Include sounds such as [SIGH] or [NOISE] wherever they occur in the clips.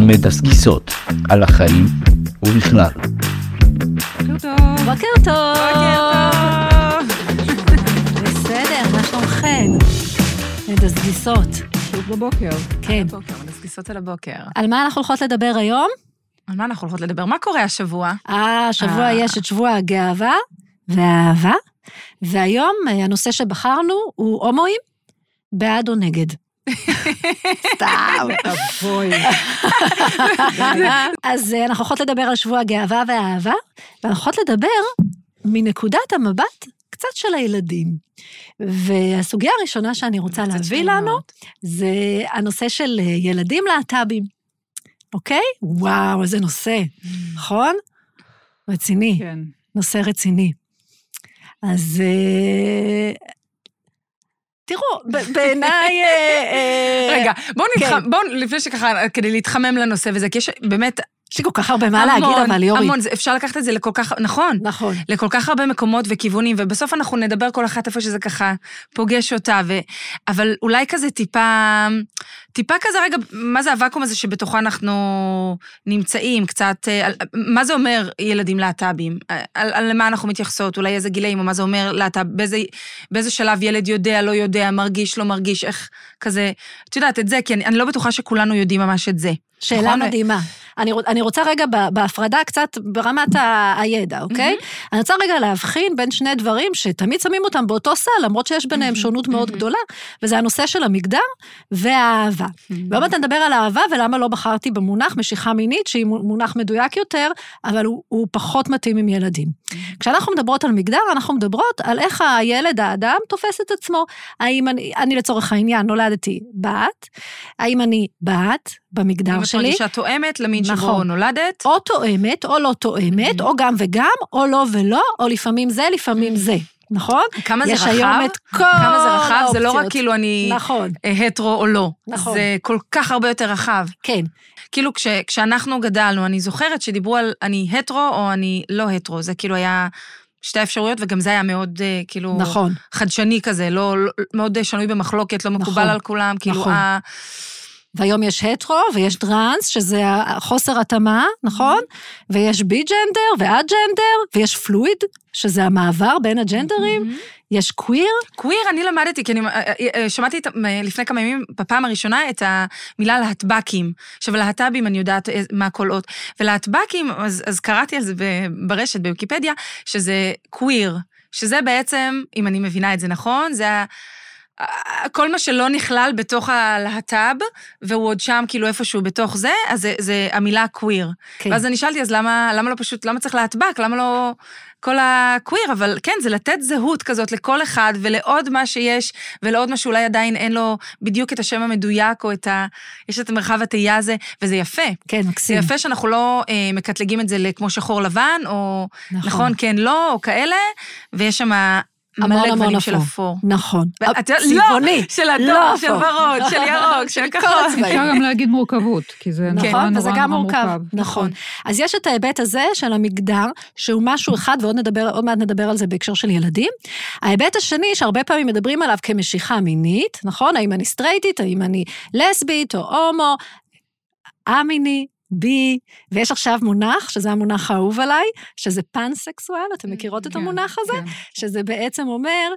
אנחנו מדסקסות על החיים ובכלל. בוקר טוב. בוקר טוב. בסדר, מה שלומכן? מדסגיסות. שוב בבוקר. כן. בבוקר, מדסקסות על הבוקר. על מה אנחנו הולכות לדבר היום? על מה אנחנו הולכות לדבר? מה קורה השבוע? אה, השבוע אה. יש את שבוע הגאווה והאהבה, והיום אה, הנושא שבחרנו הוא הומואים, בעד או נגד. סתם. אבוי. [LAUGHS] אז אה, אנחנו הולכות לדבר על שבוע הגאווה והאהבה, ואנחנו הולכות לדבר מנקודת המבט קצת של הילדים. והסוגיה הראשונה שאני רוצה להביא לנו, זה הנושא של אה, ילדים להט"בים, אוקיי? וואו, איזה נושא, נכון? רציני, כן. נושא רציני. אז אה, תראו, בעיניי... אה, אה, רגע, בואו כן. נתחמם, בואו, לפני שככה, כדי להתחמם לנושא וזה, כי יש באמת יש לי כל כך הרבה מה להגיד, אבל יורי. המון, אפשר לקחת את זה לכל כך, נכון. נכון. לכל כך הרבה מקומות וכיוונים, ובסוף אנחנו נדבר כל אחת איפה שזה ככה פוגש אותה, ו... אבל אולי כזה טיפה, טיפה כזה רגע, מה זה הוואקום הזה שבתוכו אנחנו נמצאים, קצת, אה, על, מה זה אומר ילדים להט"בים? על, על למה אנחנו מתייחסות, אולי איזה גילאים, או מה זה אומר להט"ב, באיזה, באיזה שלב ילד יודע, לא יודע, מרגיש, לא מרגיש, איך כזה, את יודעת, את זה, כי אני, אני לא בטוחה שכולנו יודעים ממש את זה. שאלה נכון? מדהימה. אני, אני רוצה רגע בהפרדה קצת ברמת ה- הידע, אוקיי? אני רוצה רגע להבחין בין שני דברים שתמיד שמים אותם באותו סל, למרות שיש ביניהם שונות מאוד גדולה, וזה הנושא של המגדר והאהבה. ועוד מעט נדבר על אהבה ולמה לא בחרתי במונח משיכה מינית, שהיא מו- מונח מדויק יותר, אבל הוא, הוא פחות מתאים עם ילדים. כשאנחנו מדברות על מגדר, אנחנו מדברות על איך הילד, האדם, תופס את עצמו. האם אני, אני לצורך העניין נולדתי בת, האם אני בת במגדר אם את שלי, מרגישה תואמת למין שבו נכון. נולדת, או תואמת או לא תואמת, או גם וגם, או לא ולא, או לפעמים זה, לפעמים זה. נכון? כמה זה יש רחב? היום את כל כמה זה רחב? זה לא רק האופציות. כאילו אני נכון, אה, הטרו או לא. נכון. זה כל כך הרבה יותר רחב. כן. כאילו, כש, כשאנחנו גדלנו, אני זוכרת שדיברו על אני הטרו או אני לא הטרו. זה כאילו היה שתי אפשרויות, וגם זה היה מאוד, אה, כאילו, נכון. חדשני כזה, לא, לא, מאוד אה, שנוי במחלוקת, לא מקובל נכון. על כולם, כאילו, נכון. אה, והיום יש הטרו ויש טרנס, שזה החוסר התאמה, נכון? ויש בי ג'נדר ואג'נדר, ויש פלואיד, שזה המעבר בין הג'נדרים, יש קוויר, קוויר אני למדתי, כי אני אה, אה, אה, שמעתי לפני כמה ימים, בפעם הראשונה, את המילה להטבקים. עכשיו, להט"בים, אני יודעת מה הכל אות. ולהטבקים, אז, אז קראתי על זה ברשת, בוויקיפדיה, שזה קוויר, שזה בעצם, אם אני מבינה את זה נכון, זה ה... כל מה שלא נכלל בתוך הלהט"ב, והוא עוד שם כאילו איפשהו בתוך זה, אז זה, זה המילה קוויר. כן. ואז אני שאלתי, אז למה, למה לא פשוט, למה צריך להטבק? למה לא כל הקוויר? אבל כן, זה לתת זהות כזאת לכל אחד ולעוד מה שיש, ולעוד מה שאולי עדיין אין לו בדיוק את השם המדויק, או את ה... יש את המרחב התהייה הזה, וזה יפה. כן, זה מקסים. יפה שאנחנו לא אה, מקטלגים את זה לכמו שחור לבן, או נכון. נכון, כן, לא, או כאלה, ויש שם המון המון של אפור. אפור. נכון. ואת יודעת- צבעוני. לא, של אדום, לא של. ורוד, של ירוק, של [LAUGHS] כחול. אפשר גם להגיד מורכבות, כי זה נורא נכון, נורא וזה גם נורא מורכב. נכון. אז יש את ההיבט הזה של המגדר, שהוא משהו אחד, ועוד מעט נדבר על זה בהקשר של ילדים. ההיבט השני, שהרבה פעמים מדברים עליו כמשיכה מינית, נכון? האם אני סטרייטית, האם אני לסבית או הומו, א-מיני, בי, ויש עכשיו מונח, שזה המונח האהוב עליי, שזה פאנסקסואל, אתם מכירות את כן, המונח הזה? כן. שזה בעצם אומר,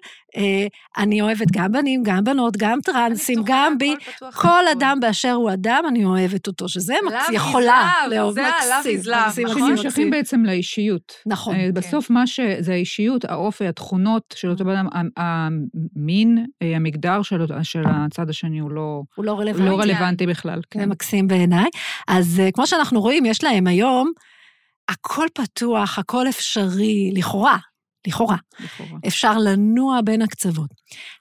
אני אוהבת גם בנים, גם בנות, גם טרנסים, גם בי, כל אדם באשר הוא אדם, אני אוהבת אותו, שזה יכולה לאהוב זה מקסים, נכון? מקסים, שנמשכים. בעצם לאישיות. נכון. אה, בסוף מה שזה האישיות, האופי, התכונות של אותו בן אדם, המין, אה, המגדר של הצד השני הוא לא הוא לא הוא רלוונטי. לא רלוונטי בכלל. זה כן. מקסים בעיניי. אז אה, כמו שאנחנו רואים, יש להם היום, הכל פתוח, הכל אפשרי, לכאורה, לכאורה. לכאורה. אפשר לנוע בין הקצוות.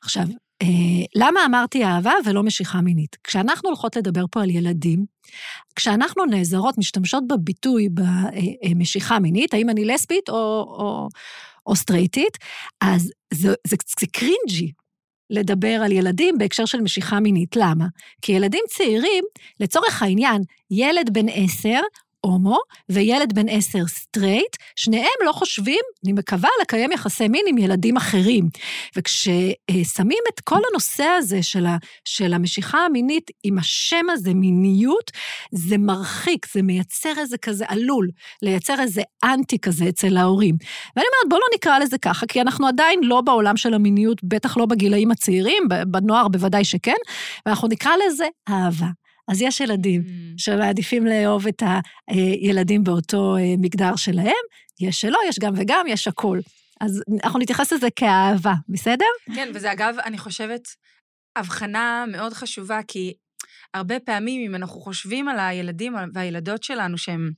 עכשיו, אה, למה אמרתי אהבה ולא משיכה מינית? כשאנחנו הולכות לדבר פה על ילדים, כשאנחנו נעזרות, משתמשות בביטוי במשיכה מינית, האם אני לסבית או, או, או סטרייטית, אז זה, זה, זה cringy. לדבר על ילדים בהקשר של משיכה מינית. למה? כי ילדים צעירים, לצורך העניין, ילד בן עשר, הומו וילד בן עשר סטרייט, שניהם לא חושבים, אני מקווה, לקיים יחסי מין עם ילדים אחרים. וכששמים את כל הנושא הזה של, ה, של המשיכה המינית עם השם הזה, מיניות, זה מרחיק, זה מייצר איזה כזה עלול, לייצר איזה אנטי כזה אצל ההורים. ואני אומרת, בואו לא נקרא לזה ככה, כי אנחנו עדיין לא בעולם של המיניות, בטח לא בגילאים הצעירים, בנוער בוודאי שכן, ואנחנו נקרא לזה אהבה. אז יש ילדים mm. שמעדיפים לאהוב את הילדים באותו אה, מגדר שלהם, יש שלא, יש גם וגם, יש הכול. אז אנחנו נתייחס לזה כאהבה, בסדר? כן, וזה אגב, אני חושבת, הבחנה מאוד חשובה, כי הרבה פעמים, אם אנחנו חושבים על הילדים והילדות שלנו שהם...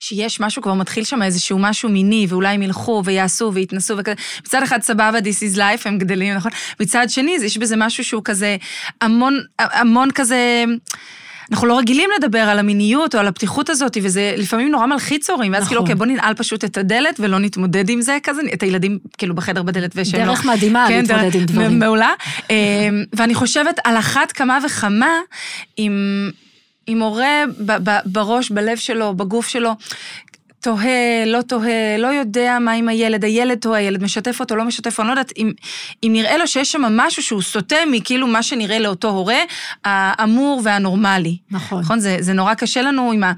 שיש משהו, כבר מתחיל שם איזשהו משהו מיני, ואולי הם ילכו ויעשו ויתנסו וכזה. מצד אחד סבבה, This is life, הם גדלים, נכון? מצד שני, יש בזה משהו שהוא כזה המון, המון כזה... אנחנו לא רגילים לדבר על המיניות או על הפתיחות הזאת, וזה לפעמים נורא מלחיץ הורים, ואז כאילו, נכון. כאילו, אוקיי, בוא ננעל פשוט את הדלת ולא נתמודד עם זה כזה, את הילדים כאילו בחדר בדלת ושהם לא... דרך מדהימה כן, להתמודד עם דברים. מעולה. אמ, ואני חושבת על אחת כמה וכמה, אם... אם הורה בראש, בלב שלו, בגוף שלו, תוהה, לא תוהה, לא יודע מה עם הילד, הילד תוהה, הילד משתף אותו, לא משתף, אני לא יודעת, אם, אם נראה לו שיש שם משהו שהוא סוטה מכאילו מה שנראה לאותו הורה, האמור והנורמלי. נכון. נכון? זה, זה נורא קשה לנו עם ה...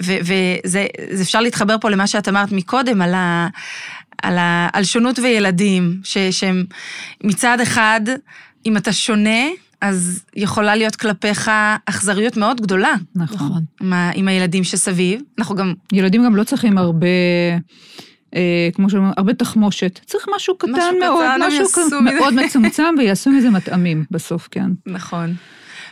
וזה אפשר להתחבר פה למה שאת אמרת מקודם, על ה... על, ה, על שונות וילדים, ש, שהם מצד אחד, אם אתה שונה, אז יכולה להיות כלפיך אכזריות מאוד גדולה. נכון. עם, ה, עם הילדים שסביב. אנחנו גם... ילדים גם לא צריכים הרבה... אה, כמו שאומרים, הרבה תחמושת. צריך משהו קטן משהו מאוד, קטן, משהו קטן, מאוד מצומצם, ויעשו מזה מטעמים בסוף, כן. נכון.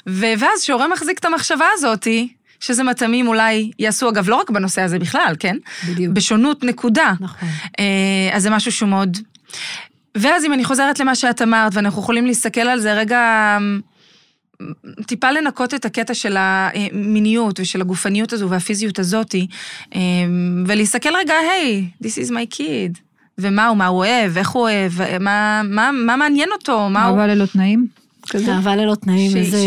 ו- ואז כשהורה מחזיק את המחשבה הזאתי, שזה מטעמים אולי יעשו, אגב, לא רק בנושא הזה בכלל, כן? בדיוק. בשונות, נקודה. נכון. אה, אז זה משהו שהוא מאוד ואז אם אני חוזרת למה שאת אמרת, ואנחנו יכולים להסתכל על זה רגע, טיפה לנקות את הקטע של המיניות ושל הגופניות הזו והפיזיות הזאתי, ולהסתכל רגע, היי, hey, this is my kid. ומה הוא, מה הוא אוהב, איך הוא אוהב, מה, מה, מה מעניין אותו, מה הוא... אהבה ללא תנאים? אהבה ללא תנאים, זה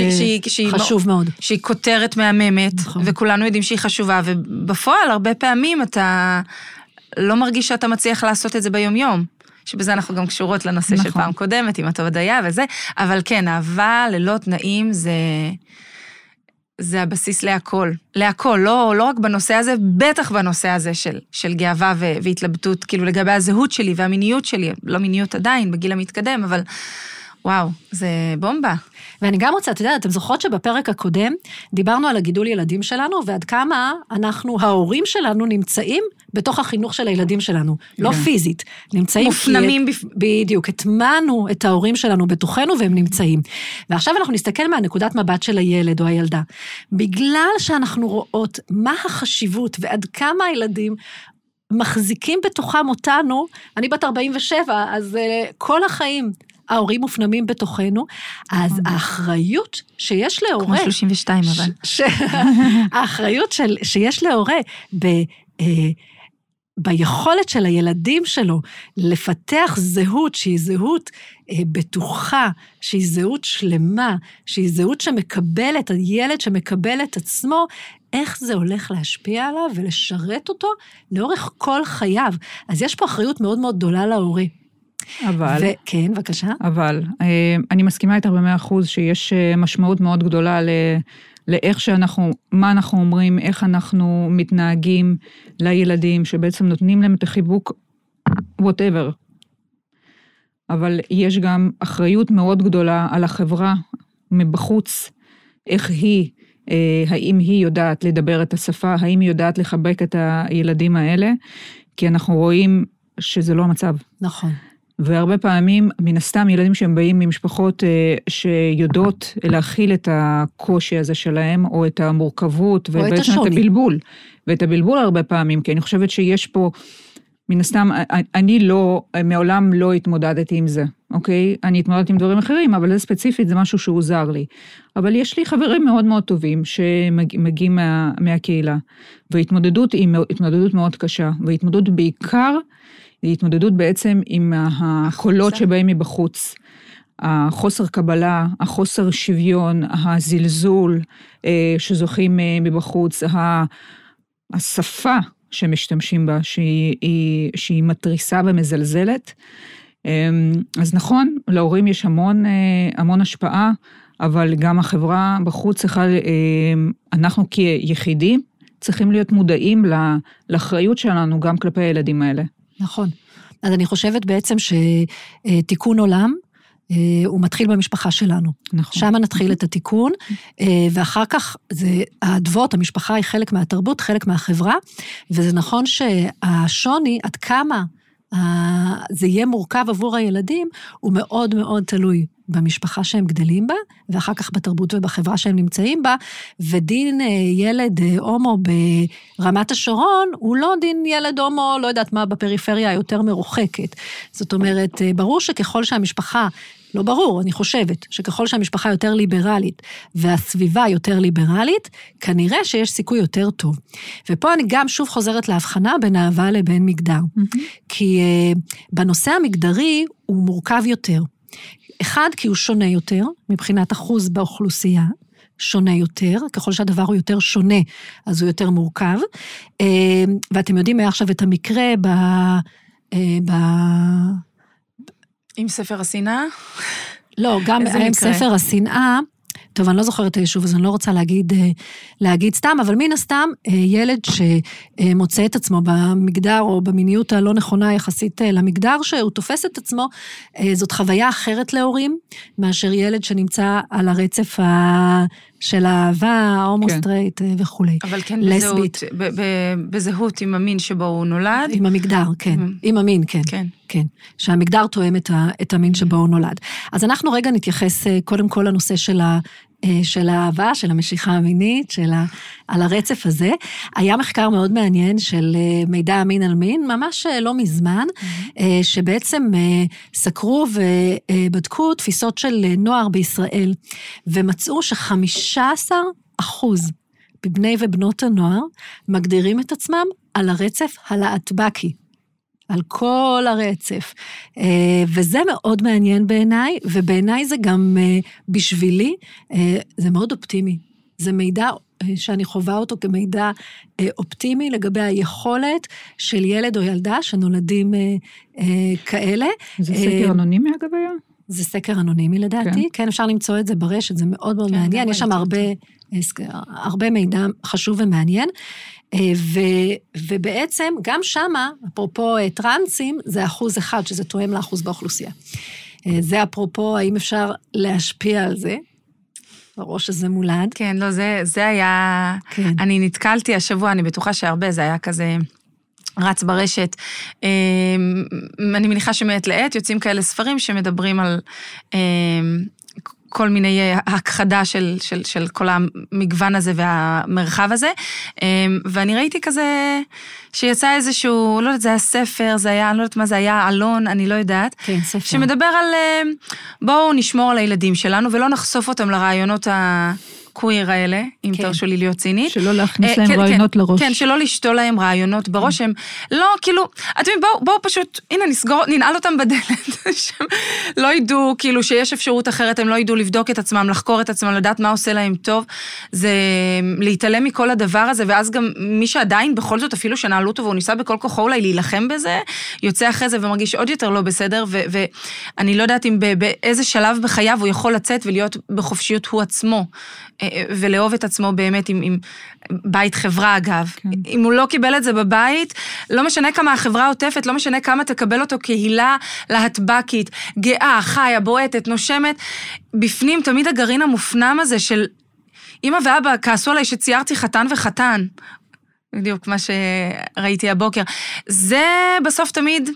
חשוב מאוד. שהיא כותרת מהממת, נכון. וכולנו יודעים שהיא חשובה, ובפועל הרבה פעמים אתה לא מרגיש שאתה מצליח לעשות את זה ביומיום. שבזה אנחנו גם קשורות לנושא נכון. של פעם קודמת, עם הטודיה וזה, אבל כן, אהבה ללא תנאים זה... זה הבסיס להכל, להכל, לא, לא רק בנושא הזה, בטח בנושא הזה של, של גאווה והתלבטות, כאילו לגבי הזהות שלי והמיניות שלי, לא מיניות עדיין, בגיל המתקדם, אבל וואו, זה בומבה. ואני גם רוצה, את יודעת, אתם זוכרות שבפרק הקודם דיברנו על הגידול ילדים שלנו, ועד כמה אנחנו, ההורים שלנו, נמצאים בתוך החינוך של הילדים שלנו. כן. לא פיזית, נמצאים... מופנמים. בפ... בדיוק, הטמענו את ההורים שלנו בתוכנו והם נמצאים. ועכשיו אנחנו נסתכל מהנקודת מבט של הילד או הילדה. בגלל שאנחנו רואות מה החשיבות ועד כמה הילדים מחזיקים בתוכם אותנו, אני בת 47, אז uh, כל החיים ההורים מופנמים בתוכנו, אז אוקיי. האחריות שיש להורה... כמו 32 אבל. [LAUGHS] האחריות של, שיש להורה ב... אה, ביכולת של הילדים שלו לפתח זהות שהיא זהות אה, בטוחה, שהיא זהות שלמה, שהיא זהות שמקבלת, הילד שמקבל את עצמו, איך זה הולך להשפיע עליו ולשרת אותו לאורך כל חייו. אז יש פה אחריות מאוד מאוד גדולה להורה. אבל... ו- כן, בבקשה. אבל, אה, אני מסכימה איתך במאה אחוז שיש אה, משמעות מאוד גדולה ל... לאיך שאנחנו, מה אנחנו אומרים, איך אנחנו מתנהגים לילדים, שבעצם נותנים להם את החיבוק, whatever. אבל יש גם אחריות מאוד גדולה על החברה מבחוץ, איך היא, אה, האם היא יודעת לדבר את השפה, האם היא יודעת לחבק את הילדים האלה, כי אנחנו רואים שזה לא המצב. נכון. והרבה פעמים, מן הסתם, ילדים שהם באים ממשפחות אה, שיודעות להכיל את הקושי הזה שלהם, או את המורכבות, ובעצם את, את הבלבול. ואת הבלבול הרבה פעמים, כי אני חושבת שיש פה, מן הסתם, אני לא, מעולם לא התמודדתי עם זה, אוקיי? אני התמודדתי עם דברים אחרים, אבל זה ספציפית, זה משהו שהוא עוזר לי. אבל יש לי חברים מאוד מאוד טובים שמגיעים מה, מהקהילה, והתמודדות היא התמודדות מאוד קשה, והתמודדות בעיקר, היא התמודדות בעצם עם הקולות שבאים מבחוץ. החוסר קבלה, החוסר שוויון, הזלזול אה, שזוכים אה, מבחוץ, השפה שמשתמשים בה, שהיא, היא, שהיא מתריסה ומזלזלת. אמ, אז נכון, להורים יש המון, אה, המון השפעה, אבל גם החברה בחוץ צריכה, אנחנו כיחידים, צריכים להיות מודעים לאחריות שלנו גם כלפי הילדים האלה. נכון. אז אני חושבת בעצם שתיקון עולם, אה, הוא מתחיל במשפחה שלנו. נכון. שם נתחיל את התיקון, אה, ואחר כך זה, האדוות, המשפחה היא חלק מהתרבות, חלק מהחברה, וזה נכון שהשוני, עד כמה זה יהיה מורכב עבור הילדים, הוא מאוד מאוד תלוי במשפחה שהם גדלים בה, ואחר כך בתרבות ובחברה שהם נמצאים בה, ודין אה, ילד אה, הומו ברמת השרון, הוא לא דין ילד הומו, לא יודעת מה, בפריפריה היותר מרוחקת. זאת אומרת, אה, ברור שככל שהמשפחה לא ברור, אני חושבת שככל שהמשפחה יותר ליברלית והסביבה יותר ליברלית, כנראה שיש סיכוי יותר טוב. ופה אני גם שוב חוזרת להבחנה בין אהבה לבין מגדר. Mm-hmm. כי uh, בנושא המגדרי הוא מורכב יותר. אחד, כי הוא שונה יותר, מבחינת אחוז באוכלוסייה, שונה יותר, ככל שהדבר הוא יותר שונה, אז הוא יותר מורכב. Uh, ואתם יודעים היה עכשיו את המקרה ב... Uh, ב... עם ספר השנאה? לא, גם עם ספר השנאה. טוב, אני לא זוכרת את היישוב, אז אני לא רוצה להגיד, אה, להגיד סתם, אבל מן הסתם, אה, ילד שמוצא את עצמו במגדר או במיניות הלא נכונה יחסית אה, למגדר שהוא תופס את עצמו, זאת חוויה אחרת להורים, מאשר ילד שנמצא על הרצף ה... של אהבה, הומו-סטרייט כן. וכולי. אבל כן לסבית. בזהות, בזהות עם המין שבו הוא נולד. עם המגדר, כן. עם, עם המין, כן. כן. כן. שהמגדר תואם את, ה, את המין שבו הוא נולד. אז אנחנו רגע נתייחס קודם כל לנושא של. אה, של האהבה, של המשיכה המינית, של ה, על הרצף הזה. היה מחקר מאוד מעניין של אה, מידע מין על מין, ממש אה, לא מזמן, mm-hmm. שבעצם סקרו ובדקו תפיסות של נוער בישראל, ומצאו שחמישה עשר אחוז מבני ובנות הנוער מגדירים את עצמם על הרצף הלהטבקי. על כל הרצף. אה, וזה מאוד מעניין בעיניי, ובעיניי זה גם אה, בשבילי, אה, זה מאוד אופטימי. זה מידע שאני חווה אותו כמידע אופטימי לגבי היכולת של ילד או ילדה שנולדים כאלה. זה סקר אנונימי אגב היה? זה סקר אנונימי לדעתי, כן, כן אפשר למצוא את זה ברשת, זה מאוד מאוד כן, מעניין, יש שם הרבה, הרבה מידע חשוב ומעניין. אה, ו, ובעצם, גם שמה, אפרופו אה, טרנסים, זה אחוז אחד, שזה תואם לאחוז באוכלוסייה. אה, זה אפרופו, האם אפשר להשפיע על זה? בראש הזה מולד. כן, לא, זה, זה היה... כן. אני נתקלתי השבוע, אני בטוחה שהרבה, זה היה כזה... רץ ברשת. אני מניחה שמעת לעת יוצאים כאלה ספרים שמדברים על כל מיני אה, הכחדה של, של, של כל המגוון הזה והמרחב הזה. אמ, ואני ראיתי כזה, שיצא איזשהו, לא יודעת, זה היה ספר, זה היה, אני לא יודעת מה זה היה, אלון, אני לא יודעת. כן, ספר. שמדבר על אה, בואו נשמור על הילדים שלנו ולא נחשוף אותם לרעיונות ה... הקוויר האלה, אם כן. תרשו לי להיות צינית. שלא להכניס אה, להם כן, רעיונות כן, לראש. כן, שלא לשתול להם רעיונות בראש, הם לא, כאילו, אתם יודעים, בואו בוא פשוט, הנה, נסגור, ננעל אותם בדלת, [LAUGHS] שהם לא ידעו, כאילו, שיש אפשרות אחרת, הם לא ידעו לבדוק את עצמם, לחקור את עצמם, לדעת מה עושה להם טוב, זה להתעלם מכל הדבר הזה, ואז גם מי שעדיין, בכל זאת, אפילו שנעלו אותו והוא ניסה בכל כוחו אולי להילחם בזה, יוצא אחרי זה ומרגיש עוד יותר לא בסדר, ואני לא יודעת אם באיזה שלב בחייו הוא יכול לצאת ולהיות בחופשיות הוא עצמו. אה, ולאהוב את עצמו באמת עם, עם בית חברה אגב. כן. אם הוא לא קיבל את זה בבית, לא משנה כמה החברה עוטפת, לא משנה כמה תקבל אותו קהילה להטבקית, גאה, חיה, בועטת, נושמת, בפנים תמיד הגרעין המופנם הזה של אמא ואבא כעסו עליי שציירתי חתן וחתן. בדיוק מה שראיתי הבוקר. זה בסוף תמיד...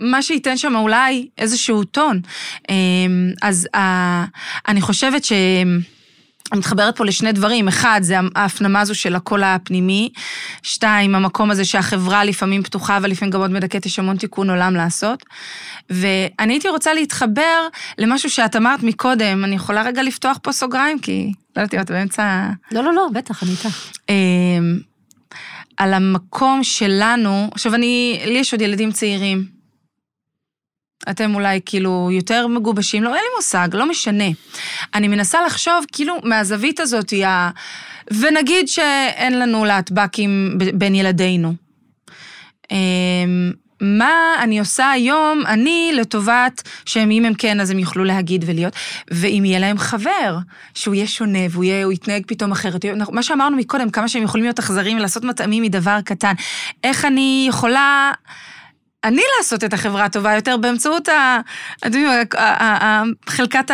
מה שייתן שם אולי איזשהו טון. אמ, אז אה, אני חושבת ש... אני מתחברת פה לשני דברים, אחד זה ההפנמה הזו של הקול הפנימי, שתיים, המקום הזה שהחברה לפעמים פתוחה ולפעמים גם עוד מדכאת, יש המון תיקון עולם לעשות. ואני הייתי רוצה להתחבר למשהו שאת אמרת מקודם, אני יכולה רגע לפתוח פה סוגריים, כי לא יודעת אם את באמצע... לא, לא, לא, בטח, אני איתך. אמ, על המקום שלנו, עכשיו אני, לי יש עוד ילדים צעירים, אתם אולי כאילו יותר מגובשים, לא, אין לי מושג, לא משנה. אני מנסה לחשוב כאילו מהזווית הזאת, ה... ונגיד שאין לנו להטב"קים בין ילדינו. אמ, מה אני עושה היום, אני לטובת שהם, אם הם כן, אז הם יוכלו להגיד ולהיות, ואם יהיה להם חבר, שהוא יהיה שונה והוא יהיה, הוא יתנהג פתאום אחרת. מה שאמרנו מקודם, כמה שהם יכולים להיות אכזריים ולעשות מטעמים מדבר קטן. איך אני יכולה... אני לעשות את החברה הטובה יותר באמצעות ה- ה- חלקת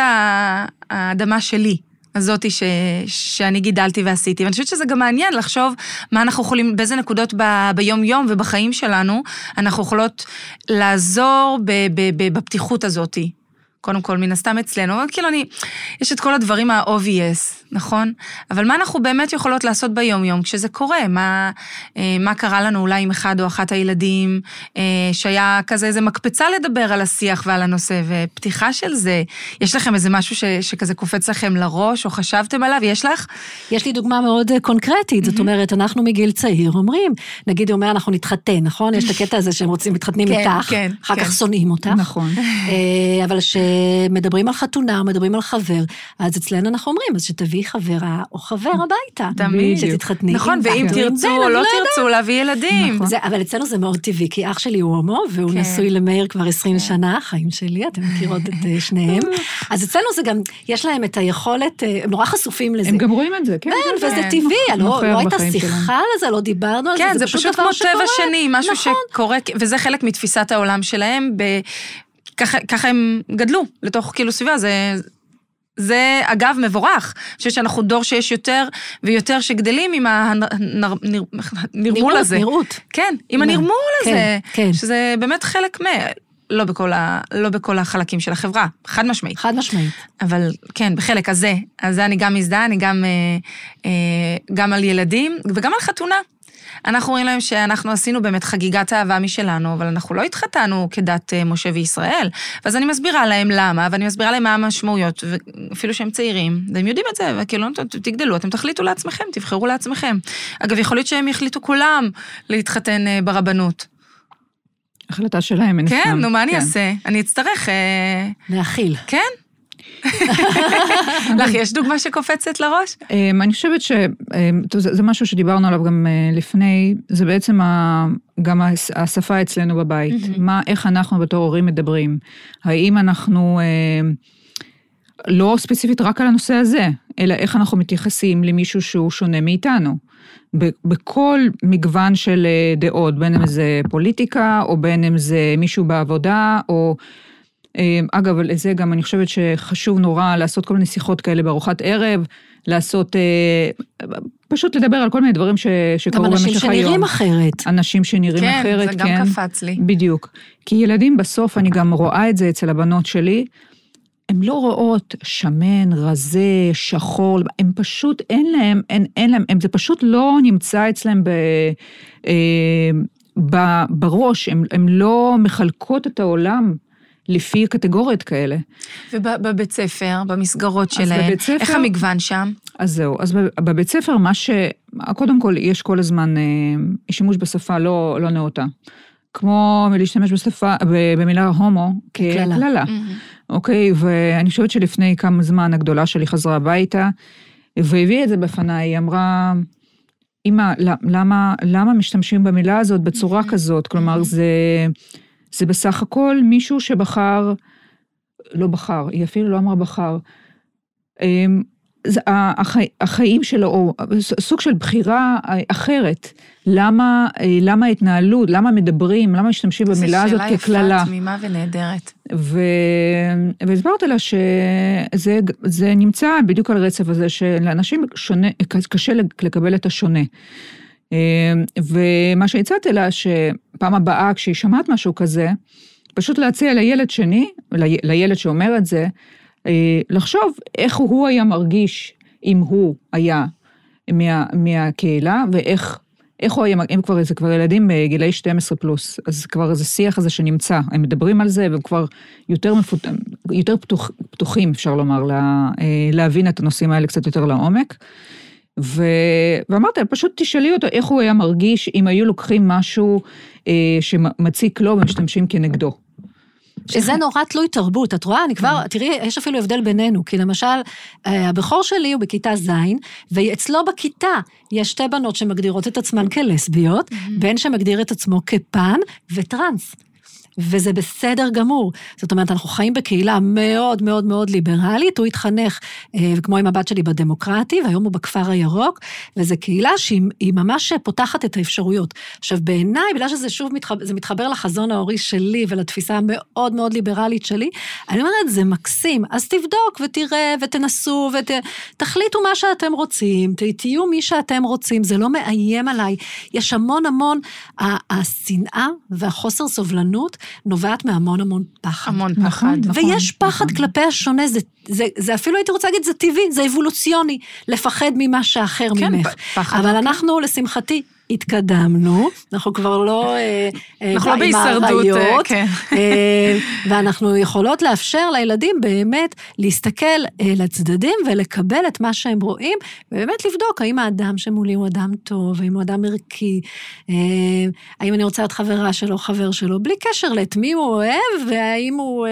האדמה שלי. הזאתי ש, שאני גידלתי ועשיתי. ואני חושבת שזה גם מעניין לחשוב מה אנחנו יכולים, באיזה נקודות ב, ביום-יום ובחיים שלנו אנחנו יכולות לעזור ב, ב, ב, בפתיחות הזאתי. קודם כל, מן הסתם אצלנו, כאילו אני, יש את כל הדברים ה-obvious, נכון? אבל מה אנחנו באמת יכולות לעשות ביום-יום כשזה קורה? מה, אה, מה קרה לנו אולי עם אחד או אחת הילדים, אה, שהיה כזה איזה מקפצה לדבר על השיח ועל הנושא, ופתיחה של זה, יש לכם איזה משהו ש, שכזה קופץ לכם לראש, או חשבתם עליו? יש לך? יש לי דוגמה מאוד אה, קונקרטית, זאת אומרת, אנחנו מגיל צעיר אומרים, נגיד הוא אומר, אנחנו נתחתן, נכון? יש את הקטע הזה שהם רוצים, מתחתנים כן, איתך, כן, אחר כן. כך שונאים אותך. נכון. אבל כשמדברים על חתונה, מדברים על חבר, אז אצלנו אנחנו אומרים, אז שתביאי חברה או חבר הביתה. תמיד. שתתחתני. נכון, ואם תרצו או לא יודעת. תרצו להביא ילדים. נכון. זה, אבל אצלנו זה מאוד טבעי, כי אח שלי הוא הומו, והוא כן. נשוי למאיר כבר 20 שנה, חיים שלי, אתם מכירות את אה, שניהם. אז אצלנו זה גם, יש להם את היכולת, אה, הם נורא חשופים לזה. הם גם רואים את זה, כן. כן, כן, וזה כן. טבעי, לא, נוכח לא הייתה שיחה. על זה, לא דיברנו על זה, כן, זה זה פשוט פשוט דבר כמו שקורה. טבע שני, משהו נכון. שקורה, וזה חלק מתפיסת העולם שלהם. ככה, ככה הם גדלו, לתוך כאילו סביבה, זה... זה אגב מבורך, אני חושבת שאנחנו דור שיש יותר ויותר שגדלים עם הנרמול הזה. נראות. כן, עם כן, הנרמול הזה, כן, כן. שזה באמת חלק מ... לא בכל, ה... לא בכל החלקים של החברה, חד משמעית. חד משמעית. אבל כן, בחלק הזה, אז זה אני גם מזדהה, אני גם, אה, אה, גם על ילדים וגם על חתונה. אנחנו אומרים להם שאנחנו עשינו באמת חגיגת אהבה משלנו, אבל אנחנו לא התחתנו כדת אה, משה וישראל. ואז אני מסבירה להם למה, ואני מסבירה להם מה המשמעויות, ואפילו שהם צעירים, והם יודעים את זה, וכאילו, "ת- ת- תגדלו, אתם תחליטו לעצמכם, תבחרו לעצמכם. אגב, יכול להיות שהם יחליטו כולם להתחתן אה, ברבנות. החלטה שלהם, מן הסתם. כן, נו, מה אני כן. אעשה? אני אצטרך... אה, להכיל. כן? [LAUGHS] לך יש דוגמה שקופצת לראש? אמ, אני חושבת ש... אמ, משהו שדיברנו עליו גם אה, לפני, זה בעצם גם השפה אצלנו בבית. מה, איך אנחנו בתור הורים מדברים. האם אנחנו, אמ, לא ספציפית רק על הנושא הזה, אלא איך אנחנו מתייחסים למישהו שהוא שונה מאיתנו. בכל מגוון של אה, דעות, בין אם זה פוליטיקה, או בין אם זה מישהו בעבודה, או... אה, אגב, לזה גם אני חושבת שחשוב נורא לעשות כל מיני שיחות כאלה בארוחת ערב, לעשות, אה, פשוט לדבר על כל מיני דברים ש, גם שקרו אנשים במשך היום. שנראים אחרת. אנשים שנראים כן, אחרת, זה גם כן. קפץ לי. בדיוק. כי ילדים בסוף, אני גם רואה את זה אצל הבנות שלי, הן לא רואות שמן, רזה, שחור, הם פשוט, אין להם, אין, אין להם, הם, זה פשוט לא נמצא אצלם ב, אה, ב, בראש, הן לא מחלקות את העולם לפי קטגוריות כאלה. ובבית ספר, במסגרות שלהם, ספר- איך המגוון שם? אז זהו, אז בב- בבית ספר, מה ש... קודם כל, יש כל הזמן אה, שימוש בשפה לא, לא נאותה. כמו להשתמש בשפה, במילה הומו. כקללה. אוקיי, ואני חושבת שלפני כמה זמן הגדולה שלי חזרה הביתה, והביאה את זה בפניי, היא אמרה, אמא, למה, למה משתמשים במילה הזאת בצורה כזאת? כלומר, זה, זה בסך הכל מישהו שבחר, לא בחר, היא אפילו לא אמרה בחר. אמ, החיים שלו, או סוג של בחירה אחרת. למה, למה ההתנהלות, למה מדברים, למה משתמשים במילה הזאת כקללה? זו שאלה יפה, תמימה ונהדרת. ו... והסברתי לה שזה זה נמצא בדיוק על הרצף הזה, שלאנשים שונה, קשה לקבל את השונה. ומה שהצעתי לה, שפעם הבאה כשהיא שמעת משהו כזה, פשוט להציע לילד שני, לילד שאומר את זה, לחשוב איך הוא היה מרגיש אם הוא היה מה, מהקהילה, ואיך איך הוא היה, הם כבר, זה כבר ילדים בגילאי 12 פלוס, אז כבר איזה שיח הזה שנמצא, הם מדברים על זה, והם כבר יותר, מפות... יותר פתוח, פתוחים, אפשר לומר, לה, להבין את הנושאים האלה קצת יותר לעומק. ו... ואמרתי, פשוט תשאלי אותו איך הוא היה מרגיש אם היו לוקחים משהו אה, שמציק לו ומשתמשים כנגדו. שזה נורא תלוי תרבות. את רואה, אני כבר, תראי, יש אפילו הבדל בינינו, כי למשל, אה, הבכור שלי הוא בכיתה ז', ואצלו בכיתה יש שתי בנות שמגדירות את עצמן כלסביות, בן שמגדיר את עצמו כפן וטרנס. וזה בסדר גמור. זאת אומרת, אנחנו חיים בקהילה מאוד מאוד מאוד ליברלית, הוא התחנך, אה, כמו עם הבת שלי, בדמוקרטי, והיום הוא בכפר הירוק, וזו קהילה שהיא היא ממש פותחת את האפשרויות. עכשיו, בעיניי, בגלל שזה שוב מתחבר, זה מתחבר לחזון ההורי שלי ולתפיסה המאוד מאוד ליברלית שלי, אני אומרת, זה מקסים, אז תבדוק ותראה ותנסו ותחליטו ות, מה שאתם רוצים, תהיו מי שאתם רוצים, זה לא מאיים עליי. יש המון המון, השנאה והחוסר סובלנות נובעת מהמון המון פחד. המון פחד. נכון, ויש פחד נכון. כלפי השונה, זה, זה, זה אפילו הייתי רוצה להגיד, זה טבעי, זה אבולוציוני, לפחד ממה שאחר כן, ממך. פחד. אבל אנחנו, לשמחתי, התקדמנו, אנחנו כבר לא... אה, אנחנו לא בהישרדות, אה, כן. אה, ואנחנו יכולות לאפשר לילדים באמת להסתכל לצדדים ולקבל את מה שהם רואים, ובאמת לבדוק האם האדם שמולי הוא אדם טוב, האם הוא אדם ערכי, האם אני רוצה להיות חברה שלו, חבר שלו, בלי קשר לאת מי הוא אוהב, והאם הוא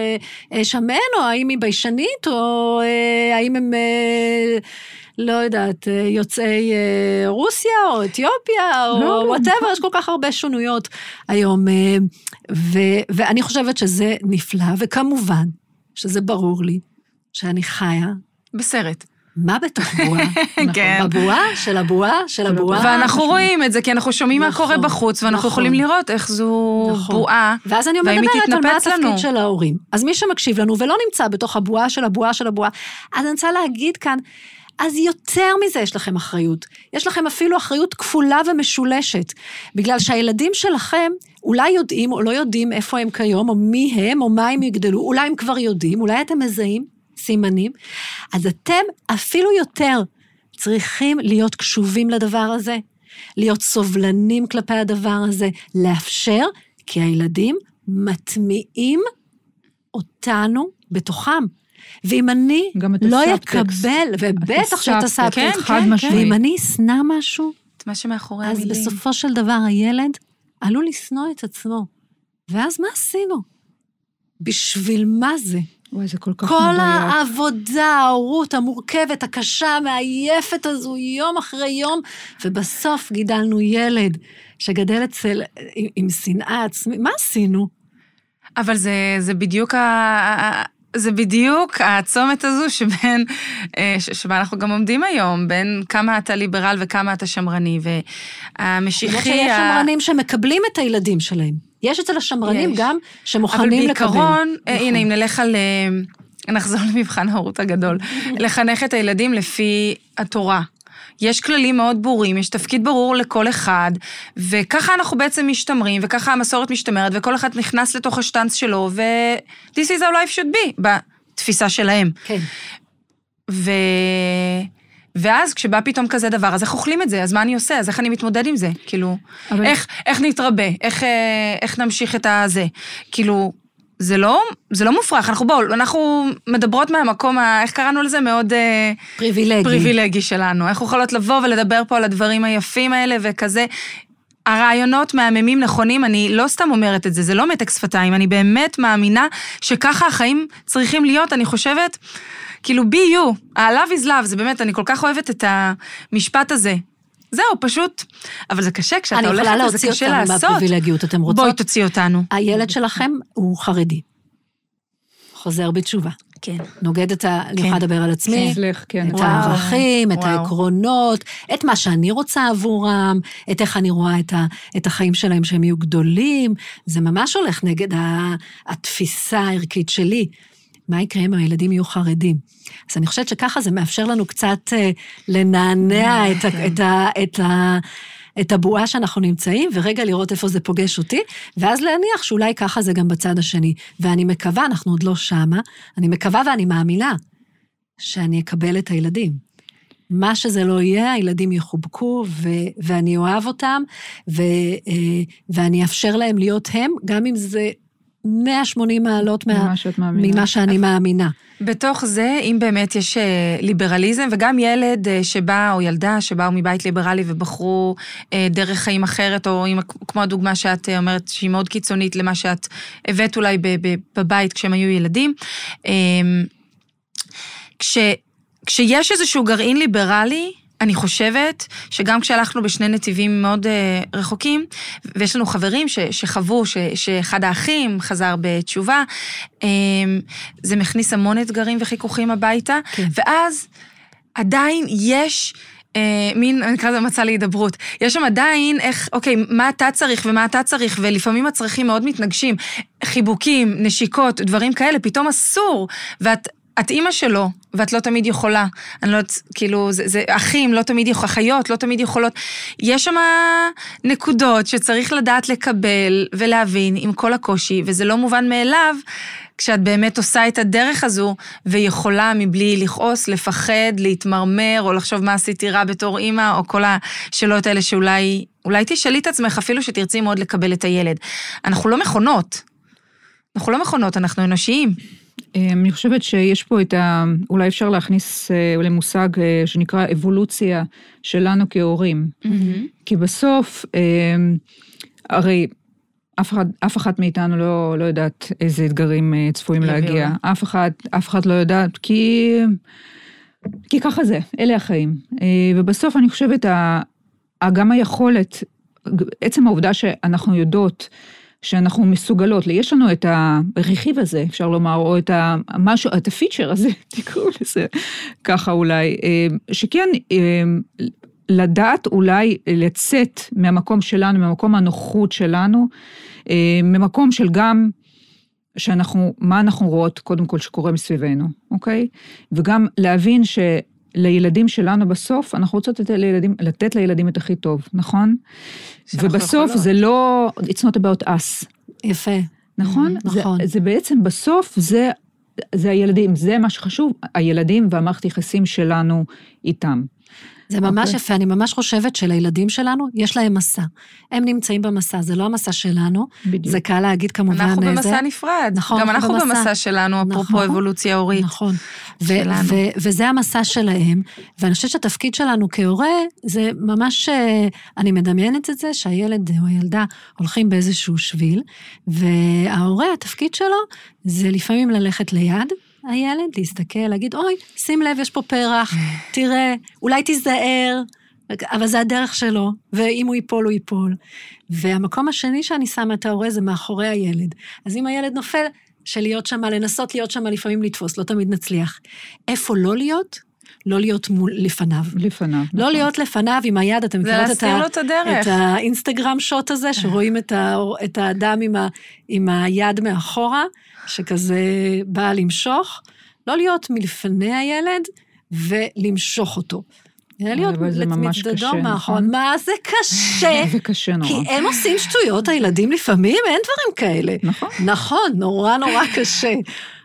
שמן, או האם היא ביישנית, או האם הם... לא יודעת, אה, יוצאי אה, רוסיה או אתיופיה או וואטאבר, לא, לא. יש כל כך הרבה שונויות היום. אה, ו, ואני חושבת שזה נפלא, וכמובן שזה ברור לי שאני חיה. בסרט. מה בתוך בועה? [LAUGHS] כן. בבועה של הבועה של הבועה. ואנחנו רואים את זה, כי אנחנו שומעים מה קורה נכון, בחוץ, ואנחנו נכון. יכולים לראות איך זו נכון. בועה, ואז אני מדברת על מה התפקיד של ההורים. אז מי שמקשיב לנו ולא נמצא בתוך הבועה של הבועה של הבועה, אז אני רוצה להגיד כאן, אז יותר מזה יש לכם אחריות. יש לכם אפילו אחריות כפולה ומשולשת, בגלל שהילדים שלכם אולי יודעים או לא יודעים איפה הם כיום, או מי הם, או מה הם יגדלו, אולי הם כבר יודעים, אולי אתם מזהים סימנים, אז אתם אפילו יותר צריכים להיות קשובים לדבר הזה, להיות סובלנים כלפי הדבר הזה, לאפשר, כי הילדים מטמיעים אותנו בתוכם. ואם אני לא אקבל, ובטח שאת הסאבטקסט, כן, חד כן, משמעית. ואם אני אשנא משהו, את מה שמאחורי אז המילים. אז בסופו של דבר הילד עלול לשנוא את עצמו. ואז מה עשינו? בשביל מה זה? וואי, זה כל כך כל מדויק. כל העבודה, ההורות המורכבת, הקשה, המעייפת הזו, יום אחרי יום, ובסוף גידלנו ילד שגדל אצל, עם, עם שנאה עצמית. מה עשינו? אבל זה, זה בדיוק ה... זה בדיוק הצומת הזו שבין, אה, שבה אנחנו גם עומדים היום, בין כמה אתה ליברל וכמה אתה שמרני, והמשיחי... שיש שמרנים שמקבלים את הילדים שלהם. יש אצל השמרנים יש. גם שמוכנים לקבל. אבל בעיקרון, לקבל. נכון. הנה, אם נלך על... אה, נחזור [LAUGHS] למבחן ההורות הגדול. לחנך את הילדים לפי התורה. יש כללים מאוד ברורים, יש תפקיד ברור לכל אחד, וככה אנחנו בעצם משתמרים, וככה המסורת משתמרת, וכל אחד נכנס לתוך השטאנץ שלו, ו- this is how life should be, בתפיסה שלהם. כן. ו... ואז כשבא פתאום כזה דבר, אז איך אוכלים את זה? אז מה אני עושה? אז איך אני מתמודד עם זה? כאילו, אבל... איך, איך נתרבה? איך, אה, איך נמשיך את הזה? כאילו, זה לא, זה לא מופרך, אנחנו בואו, אנחנו מדברות מהמקום, ה, איך קראנו לזה? מאוד... אה, פריבילגי. פריבילגי שלנו. איך יכולות לבוא ולדבר פה על הדברים היפים האלה וכזה. הרעיונות מהממים נכונים, אני לא סתם אומרת את זה, זה לא מתק שפתיים, אני באמת מאמינה שככה החיים צריכים להיות, אני חושבת, כאילו be you, ה-love is love, זה באמת, אני כל כך אוהבת את המשפט הזה. זהו, פשוט, אבל זה קשה, כשאתה הולכת, זה קשה לעשות. אני יכולה להוציא אותנו מהפריבילגיות, אתם רוצות? בואי תוציא אותנו. הילד שלכם הוא חרדי. חוזר בתשובה. כן. נוגד את ה... אני יכולה לדבר על עצמי. כן. כן. את הערכים, את העקרונות, את מה שאני רוצה עבורם, את איך אני רואה את, ה, את החיים שלהם שהם יהיו גדולים. זה ממש הולך נגד התפיסה הערכית שלי. מה יקרה אם הילדים יהיו חרדים? אז אני חושבת שככה זה מאפשר לנו קצת אה, לנענע את, ה, את, ה, את, ה, את הבועה שאנחנו נמצאים, ורגע לראות איפה זה פוגש אותי, ואז להניח שאולי ככה זה גם בצד השני. ואני מקווה, אנחנו עוד לא שמה, אני מקווה ואני מאמינה שאני אקבל את הילדים. מה שזה לא יהיה, הילדים יחובקו, ו- ואני אוהב אותם, ו- אה, ואני אאפשר להם להיות הם, גם אם זה 180 מעלות מה, ממה שאני מאמינה. בתוך זה, אם באמת יש אה, ליברליזם, וגם ילד אה, שבא, או ילדה שבאו מבית ליברלי ובחרו אה, דרך חיים אחרת, או עם, כמו הדוגמה שאת אומרת, שהיא מאוד קיצונית למה שאת הבאת אולי בבית כשהם היו ילדים. כש, כשיש איזשהו גרעין ליברלי, אני חושבת שגם כשהלכנו בשני נתיבים מאוד uh, רחוקים, ויש לנו חברים ש, שחוו ש, שאחד האחים חזר בתשובה, um, זה מכניס המון אתגרים וחיכוכים הביתה, כן. ואז עדיין יש... אה, מין, אני אקרא לזה מצע להידברות. יש שם עדיין איך, אוקיי, מה אתה צריך ומה אתה צריך, ולפעמים הצרכים מאוד מתנגשים. חיבוקים, נשיקות, דברים כאלה, פתאום אסור. ואת את אימא שלו, ואת לא תמיד יכולה. אני לא יודעת, כאילו, זה, זה אחים, לא תמיד יכולות, אחיות, לא תמיד יכולות. יש שם נקודות שצריך לדעת לקבל ולהבין עם כל הקושי, וזה לא מובן מאליו כשאת באמת עושה את הדרך הזו, ויכולה מבלי לכעוס, לפחד, להתמרמר, או לחשוב מה עשיתי רע בתור אימא, או כל השאלות האלה שאולי, אולי תשאלי את עצמך, אפילו שתרצי מאוד לקבל את הילד. אנחנו לא מכונות. אנחנו לא מכונות, אנחנו אנושיים. אה, אני חושבת שיש פה את ה... אולי אפשר להכניס אה, למושג אה, שנקרא אבולוציה שלנו כהורים. Mm-hmm. כי בסוף, הרי אף, אחד, אף אחת מאיתנו לא, לא יודעת איזה אתגרים צפויים להגיע. אף אחד, אף אחד לא יודעת, כי... כי ככה זה, אלה החיים. ובסוף אני חושבת, גם היכולת, עצם העובדה שאנחנו יודעות שאנחנו מסוגלות, יש לנו את הרכיב הזה, אפשר לומר, או את המשהו, את הפיצ'ר הזה, [LAUGHS] תקראו לזה ככה אולי, אה, שכן, אה, לדעת אולי לצאת מהמקום שלנו, מהמקום הנוחות שלנו, אה, ממקום של גם שאנחנו, מה אנחנו רואות קודם כל שקורה מסביבנו, אוקיי? וגם להבין ש... לילדים שלנו בסוף, אנחנו רוצות לתת לילדים, לתת לילדים את הכי טוב, נכון? ובסוף זה לא, it's not about us. יפה. נכון? נכון. זה, זה בעצם בסוף, זה, זה הילדים, זה מה שחשוב, הילדים והמערכת יחסים שלנו איתם. זה ממש okay. אוקיי. יפה, אני ממש חושבת שלילדים שלנו, יש להם מסע. הם נמצאים במסע, זה לא המסע שלנו. בדיוק. זה קל להגיד כמובן... אנחנו זה... במסע נפרד. נכון, גם אנחנו במסע, במסע שלנו, אפרופו נכון, אבולוציה הורית. נכון. ו- ו- וזה המסע שלהם, ואני חושבת שהתפקיד שלנו כהורה, זה ממש, אה, אני מדמיינת את זה, שהילד או הילדה הולכים באיזשהו שביל, וההורה, התפקיד שלו, זה לפעמים ללכת ליד, הילד, להסתכל, להגיד, אוי, שים לב, יש פה פרח, תראה, אולי תיזהר, אבל זה הדרך שלו, ואם הוא ייפול, הוא ייפול. והמקום השני שאני שמה את ההורה זה מאחורי הילד. אז אם הילד נופל, של להיות שם, לנסות להיות שם, לפעמים לתפוס, לא תמיד נצליח. איפה לא להיות? לא להיות מול, לפניו. לפניו, לא נכון. להיות לפניו עם היד, אתם מכירות את, ה, את, את האינסטגרם שוט הזה, שרואים את, ה, את האדם עם, ה, עם היד מאחורה, שכזה בא למשוך. לא להיות מלפני הילד ולמשוך אותו. להיות מצדדו מאחור. נכון? מה זה קשה? [LAUGHS] זה קשה נורא. כי הם עושים שטויות, הילדים לפעמים, אין דברים כאלה. נכון. נכון, נורא נורא [LAUGHS] קשה.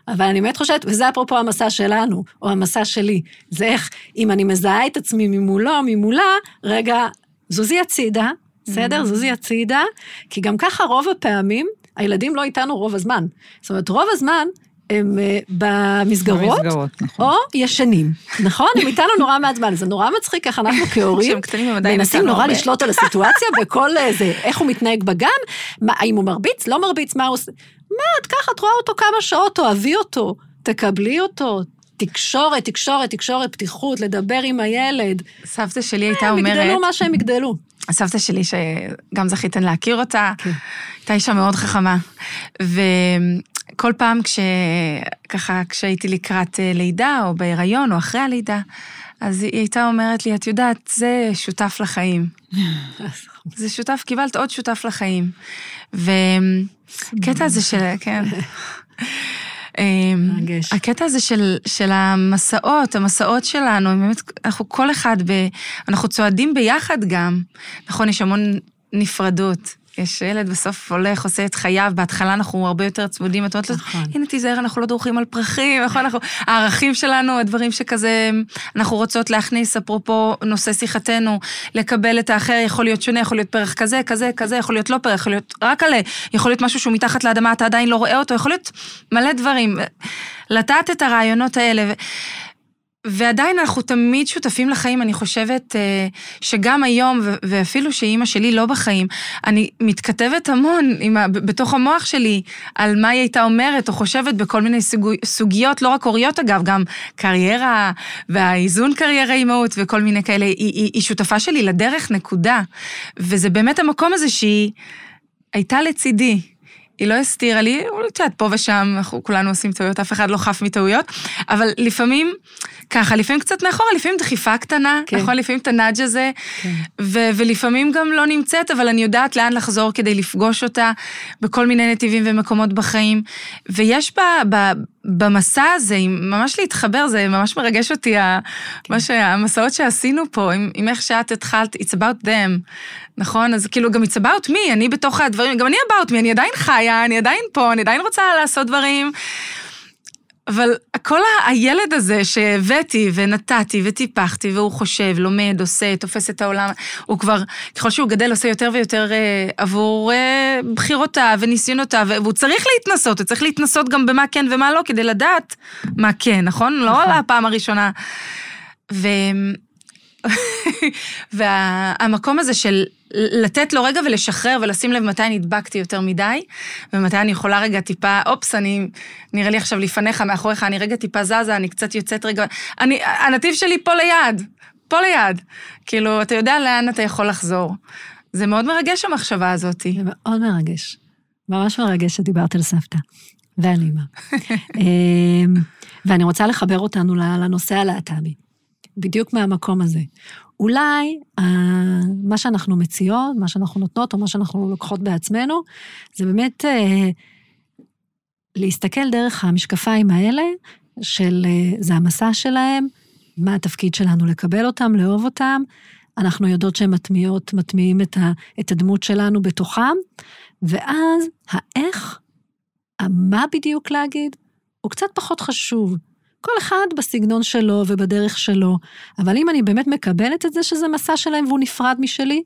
אבל אני באמת חושבת, וזה אפרופו המסע שלנו, או המסע שלי, זה איך, אם אני מזהה את עצמי ממולו, ממולה, רגע, זוזי הצידה, בסדר? Mm-hmm. זוזי הצידה, כי גם ככה רוב הפעמים, הילדים לא איתנו רוב הזמן. זאת אומרת, רוב הזמן הם uh, במסגרות, במסגרות נכון. או ישנים, נכון? הם איתנו נורא מעט זמן, זה נורא מצחיק איך אנחנו [LAUGHS] כהורים מנסים נורא לשלוט על הסיטואציה [LAUGHS] בכל זה, איך הוא מתנהג בגן, מה, האם הוא מרביץ, לא מרביץ, מה הוא עושה, מה, את ככה, את רואה אותו כמה שעות, תאהבי אותו, תקבלי אותו, תקשורת, תקשורת, תקשורת, פתיחות, לדבר עם הילד. סבתא שלי הייתה אומרת... הם יגדלו מה שהם יגדלו. הסבתא שלי, שגם זכיתן להכיר אותה, כן. הייתה אישה מאוד חכמה. וכל פעם ככה, כשהייתי לקראת אה, לידה, או בהיריון, או אחרי הלידה, אז היא הייתה אומרת לי, את יודעת, זה שותף לחיים. [LAUGHS] זה שותף, קיבלת עוד שותף לחיים. וקטע הזה של, כן. [LAUGHS] מרגש. הקטע הזה של, של המסעות, המסעות שלנו, באמת, אנחנו כל אחד, ב, אנחנו צועדים ביחד גם. נכון, יש המון נפרדות. יש ילד בסוף הולך, עושה את חייו, בהתחלה אנחנו הרבה יותר צמודים, את אומרת לו, נכון. הנה תיזהר, אנחנו לא דורכים על פרחים, נכון, אנחנו, הערכים שלנו, הדברים שכזה, אנחנו רוצות להכניס, אפרופו נושא שיחתנו, לקבל את האחר, יכול להיות שונה, יכול להיות פרח כזה, כזה, כזה, יכול להיות לא פרח, יכול להיות רק עלה, יכול להיות משהו שהוא מתחת לאדמה, אתה עדיין לא רואה אותו, יכול להיות מלא דברים. לטעת את הרעיונות האלה. ו... ועדיין אנחנו תמיד שותפים לחיים, אני חושבת אה, שגם היום, ואפילו שאימא שלי לא בחיים, אני מתכתבת המון עם בתוך המוח שלי על מה היא הייתה אומרת או חושבת בכל מיני סוג, סוגיות, לא רק הוריות אגב, גם קריירה והאיזון קריירה אימהות וכל מיני כאלה, היא, היא, היא שותפה שלי לדרך, נקודה. וזה באמת המקום הזה שהיא הייתה לצידי. היא לא הסתירה לי, את יודעת, פה ושם, אנחנו כולנו עושים טעויות, אף אחד לא חף מטעויות, אבל לפעמים, ככה, לפעמים קצת מאחורה, לפעמים דחיפה קטנה, כן. נכון? לפעמים את הנאג' הזה, כן. ו- ולפעמים גם לא נמצאת, אבל אני יודעת לאן לחזור כדי לפגוש אותה בכל מיני נתיבים ומקומות בחיים. ויש ב... ב במסע הזה, ממש להתחבר, זה ממש מרגש אותי, ה- מה שהמסעות שעשינו פה, עם, עם איך שאת התחלת, it's about them, נכון? אז כאילו גם it's about me, אני בתוך הדברים, גם אני about me, אני עדיין חיה, אני עדיין פה, אני עדיין רוצה לעשות דברים. אבל כל ה- הילד הזה שהבאתי ונתתי וטיפחתי, והוא חושב, לומד, עושה, תופס את העולם, הוא כבר, ככל שהוא גדל, עושה יותר ויותר אה, עבור אה, בחירותיו וניסיונותיו, והוא צריך להתנסות, הוא צריך להתנסות גם במה כן ומה לא, כדי לדעת מה כן, נכון? לא על הפעם הראשונה. ו... [LAUGHS] והמקום הזה של לתת לו רגע ולשחרר ולשים לב מתי נדבקתי יותר מדי, ומתי אני יכולה רגע טיפה, אופס, אני, נראה לי עכשיו לפניך, מאחוריך, אני רגע טיפה זזה, אני קצת יוצאת רגע, אני, הנתיב שלי פה ליד, פה ליד. כאילו, אתה יודע לאן אתה יכול לחזור. זה מאוד מרגש המחשבה הזאת. זה מאוד מרגש. ממש מרגש שדיברת על סבתא ועל אימא. [LAUGHS] אמ, ואני רוצה לחבר אותנו לנושא הלהט"בי, בדיוק מהמקום הזה. אולי אה, מה שאנחנו מציעות, מה שאנחנו נותנות, או מה שאנחנו לוקחות בעצמנו, זה באמת אה, להסתכל דרך המשקפיים האלה, של אה, זה המסע שלהם, מה התפקיד שלנו לקבל אותם, לאהוב אותם. אנחנו יודעות שהן מטמיעות, מטמיעים את, ה, את הדמות שלנו בתוכם, ואז האיך, המה בדיוק להגיד, הוא קצת פחות חשוב. כל אחד בסגנון שלו ובדרך שלו, אבל אם אני באמת מקבלת את זה שזה מסע שלהם והוא נפרד משלי,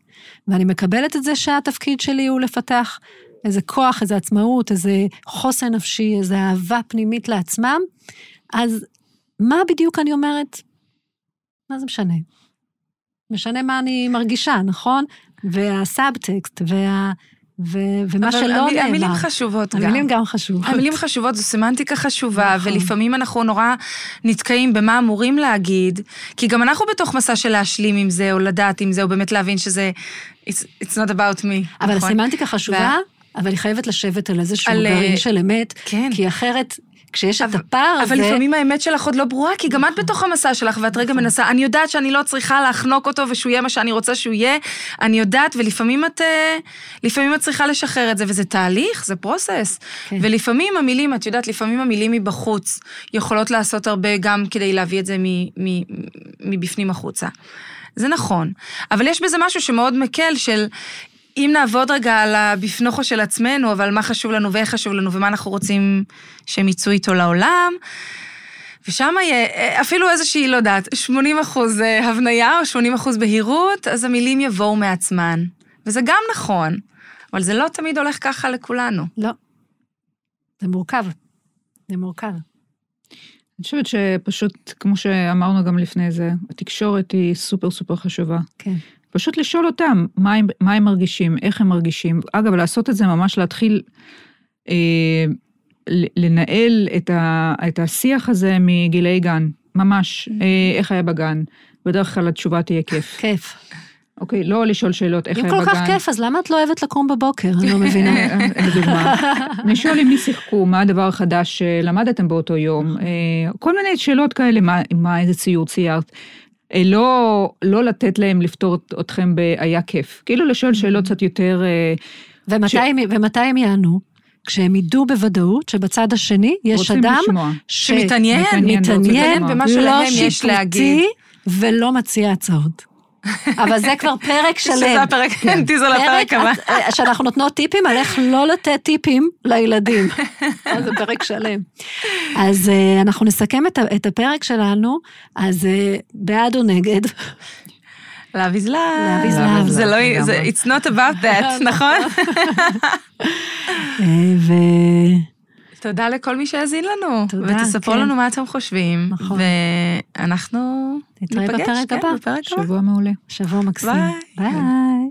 ואני מקבלת את זה שהתפקיד שלי הוא לפתח איזה כוח, איזה עצמאות, איזה חוסן נפשי, איזה אהבה פנימית לעצמם, אז מה בדיוק אני אומרת? מה זה משנה? משנה מה אני מרגישה, נכון? והסאבטקסט, וה... ו... ומה אבל שלא המיל- נאמר. המילים חשובות גם. המילים גם חשובות. המילים חשובות, זו סמנטיקה חשובה, נכון. ולפעמים אנחנו נורא נתקעים במה אמורים להגיד, כי גם אנחנו בתוך מסע של להשלים עם זה, או לדעת עם זה, או באמת להבין שזה, it's, it's not about me. אבל נכון? הסמנטיקה חשובה, אבל היא חייבת לשבת על איזשהו על, גרעין אה, של אמת, כן. כי אחרת, כשיש את אבל- הפער הזה... אבל לפעמים האמת שלך עוד לא ברורה, כי גם את בתוך המסע שלך, ואת רגע מנסה, אני יודעת שאני לא צריכה להחנוק אותו ושהוא יהיה מה שאני רוצה שהוא יהיה, אני יודעת, ולפעמים את, אה, לפעמים את צריכה לשחרר את זה, וזה תהליך, זה פרוסס. כן. ולפעמים המילים, את יודעת, לפעמים המילים מבחוץ יכולות לעשות הרבה גם כדי להביא את זה מ- מ- מבפנים החוצה. זה נכון. אבל יש בזה משהו שמאוד מקל של... אם נעבוד רגע על הבפנוכו של עצמנו, אבל מה חשוב לנו ואיך חשוב לנו ומה אנחנו רוצים שהם יצאו איתו לעולם, ושם יהיה אה, אפילו איזושהי, לא יודעת, 80 אחוז אה, הבניה או 80 אחוז בהירות, אז המילים יבואו מעצמן. וזה גם נכון, אבל זה לא תמיד הולך ככה לכולנו. לא. זה מורכב. זה מורכב. אני חושבת שפשוט, כמו שאמרנו גם לפני זה, התקשורת היא סופר סופר חשובה. כן. פשוט לשאול אותם מה הם, מה הם מרגישים, איך הם מרגישים. אגב, לעשות את זה ממש להתחיל אה, לנהל את, ה, את השיח הזה מגילי גן, ממש, אה, איך היה בגן. בדרך כלל התשובה תהיה כיף. כיף. אוקיי, לא לשאול שאלות איך אם היה כל בגן. כך כיף, אז למה את לא אוהבת לקום בבוקר? אני לא [LAUGHS] מבינה. אה, לדוגמה. לשאול עם מי שיחקו, מה הדבר החדש שלמדתם באותו יום, אה, כל מיני שאלות כאלה, מה איזה ציור ציירת. אה, לא, לא לתת להם לפתור את- אתכם ב"היה כיף", כאילו לשאול שאלות קצת יותר... אה, ומתי ש- הם- ומתי הם יענו? כשהם ידעו בוודאות שבצד השני יש אדם לשמוע. שמתעניין, מתעניין, מתעניין במה לא שלהם יש שיפוטי להגיד. ולא מציע הצעות. אבל זה כבר פרק שלם. שזה הפרק, [LAUGHS] טיזר לפרק הבא. אה, שאנחנו נותנות טיפים על איך לא לתת טיפים לילדים. [LAUGHS] זה פרק שלם. אז אה, אנחנו נסכם את הפרק שלנו, אז אה, בעד או נגד? Love is love. Love is love. זה לא, it's not about that, [LAUGHS] נכון? תודה לכל מי שהאזין לנו. תודה, ותספרו כן. לנו מה אתם חושבים. נכון. ואנחנו נתראה ניפגש, בפרק כן, הבא. בפרק הבא. שבוע מעולה. שבוע מקסים. ביי. ביי.